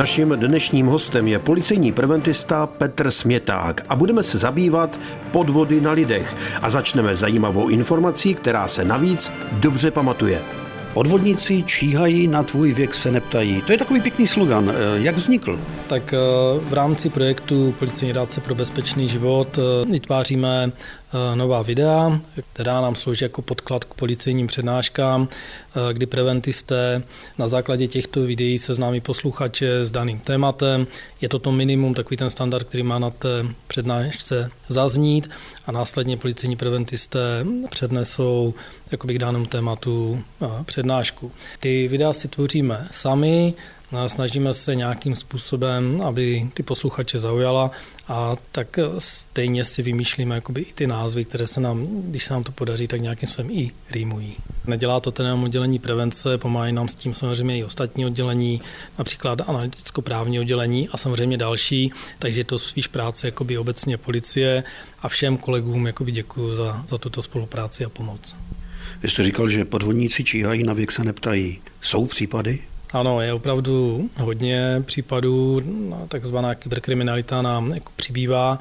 Naším dnešním hostem je policejní preventista Petr Směták a budeme se zabývat podvody na lidech a začneme zajímavou informací, která se navíc dobře pamatuje. Podvodníci číhají, na tvůj věk se neptají. To je takový pěkný slogan. Eh, jak vznikl? Tak eh, v rámci projektu Policejní rádce pro bezpečný život eh, vytváříme nová videa, která nám slouží jako podklad k policejním přednáškám, kdy preventisté na základě těchto videí seznámí posluchače s daným tématem. Je to to minimum, takový ten standard, který má na té přednášce zaznít a následně policejní preventisté přednesou jakoby k danému tématu přednášku. Ty videa si tvoříme sami, snažíme se nějakým způsobem, aby ty posluchače zaujala a tak stejně si vymýšlíme jakoby i ty názvy, které se nám, když se nám to podaří, tak nějakým způsobem i rýmují. Nedělá to ten oddělení prevence, pomáhají nám s tím samozřejmě i ostatní oddělení, například analyticko-právní oddělení a samozřejmě další, takže to spíš práce jakoby obecně policie a všem kolegům jakoby děkuji za, za tuto spolupráci a pomoc. Vy jste říkal, že podvodníci číhají, na věk se neptají. Jsou případy? Ano, je opravdu hodně případů, takzvaná kyberkriminalita nám jako přibývá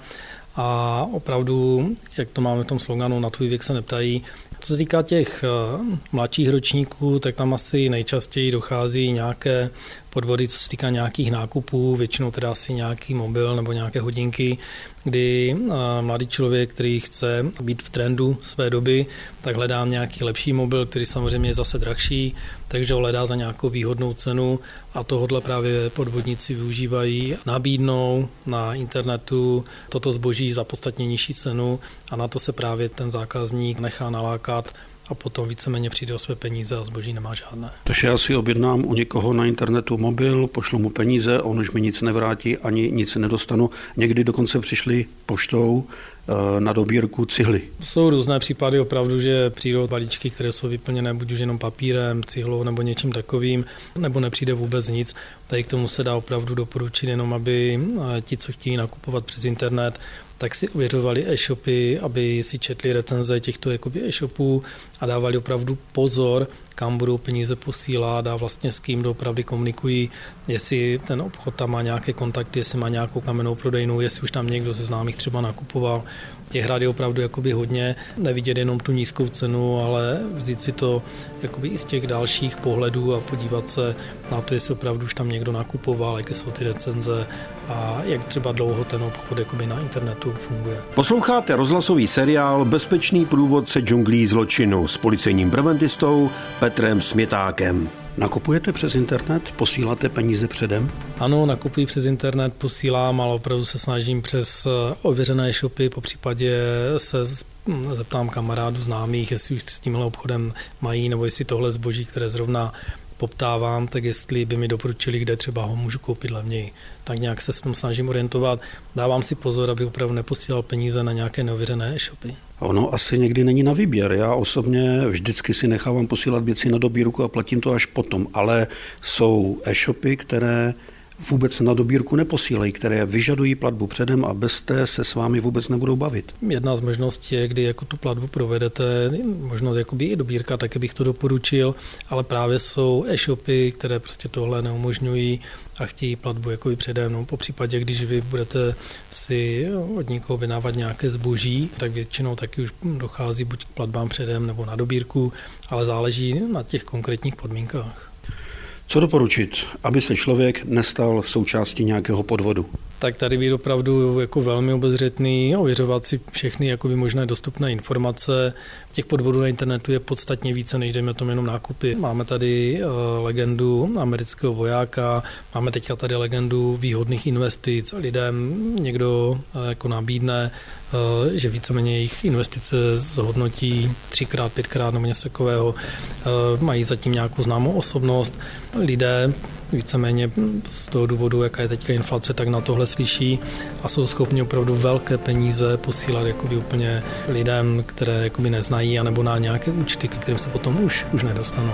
a opravdu, jak to máme v tom sloganu, na tvůj věk se neptají. Co se týká těch eh, mladších ročníků, tak tam asi nejčastěji dochází nějaké podvody, co se týká nějakých nákupů, většinou teda asi nějaký mobil nebo nějaké hodinky, kdy mladý člověk, který chce být v trendu své doby, tak hledá nějaký lepší mobil, který samozřejmě je zase drahší, takže ho hledá za nějakou výhodnou cenu a tohle právě podvodníci využívají, nabídnou na internetu toto zboží za podstatně nižší cenu a na to se právě ten zákazník nechá nalákat a potom víceméně přijde o své peníze a zboží nemá žádné. Takže já si objednám u někoho na internetu mobil, pošlu mu peníze, on už mi nic nevrátí, ani nic nedostanu. Někdy dokonce přišli poštou na dobírku cihly. Jsou různé případy opravdu, že přijdou balíčky, které jsou vyplněné buď už jenom papírem, cihlou nebo něčím takovým, nebo nepřijde vůbec nic. Tady k tomu se dá opravdu doporučit jenom, aby eh, ti, co chtějí nakupovat přes internet, tak si ověřovali e-shopy, aby si četli recenze těchto e-shopů a dávali opravdu pozor, kam budou peníze posílat a vlastně s kým doopravdy komunikují, jestli ten obchod tam má nějaké kontakty, jestli má nějakou kamennou prodejnu, jestli už tam někdo ze známých třeba nakupoval. Těch hrad je opravdu jakoby hodně, nevidět jenom tu nízkou cenu, ale vzít si to jakoby i z těch dalších pohledů a podívat se na to, jestli opravdu už tam někdo nakupoval, jaké jsou ty recenze a jak třeba dlouho ten obchod jakoby na internetu funguje. Posloucháte rozhlasový seriál Bezpečný průvodce džunglí zločinu s policejním preventistou Petrem Smětákem. Nakupujete přes internet? Posíláte peníze předem? Ano, nakupuji přes internet, posílám, ale opravdu se snažím přes eh, ověřené shopy, po případě se hm, zeptám kamarádů známých, jestli už s tímhle obchodem mají, nebo jestli tohle zboží, které zrovna poptávám, tak jestli by mi doporučili, kde třeba ho můžu koupit levněji. Tak nějak se s tím snažím orientovat. Dávám si pozor, aby opravdu neposílal peníze na nějaké neověřené e-shopy. Ono asi někdy není na výběr. Já osobně vždycky si nechávám posílat věci na dobírku a platím to až potom. Ale jsou e-shopy, které vůbec na dobírku neposílají, které vyžadují platbu předem a bez té se s vámi vůbec nebudou bavit. Jedna z možností je, kdy jako tu platbu provedete, možnost jakoby i dobírka, taky bych to doporučil, ale právě jsou e-shopy, které prostě tohle neumožňují a chtějí platbu jakoby předem. No, po případě, když vy budete si od někoho vynávat nějaké zboží, tak většinou taky už dochází buď k platbám předem nebo na dobírku, ale záleží na těch konkrétních podmínkách. Co doporučit, aby se člověk nestal součástí nějakého podvodu? Tak tady být opravdu jako velmi obezřetný, ověřovat si všechny jakoby možné dostupné informace. Těch podvodů na internetu je podstatně více, než jdeme tomu jenom nákupy. Máme tady uh, legendu amerického vojáka, máme teďka tady legendu výhodných investic. Lidem někdo uh, jako nabídne, že víceméně jejich investice zhodnotí třikrát, pětkrát nebo něco takového. Mají zatím nějakou známou osobnost. Lidé víceméně z toho důvodu, jaká je teďka inflace, tak na tohle slyší a jsou schopni opravdu velké peníze posílat jakoby úplně lidem, které jakoby neznají, anebo na nějaké účty, ke kterým se potom už, už nedostanou.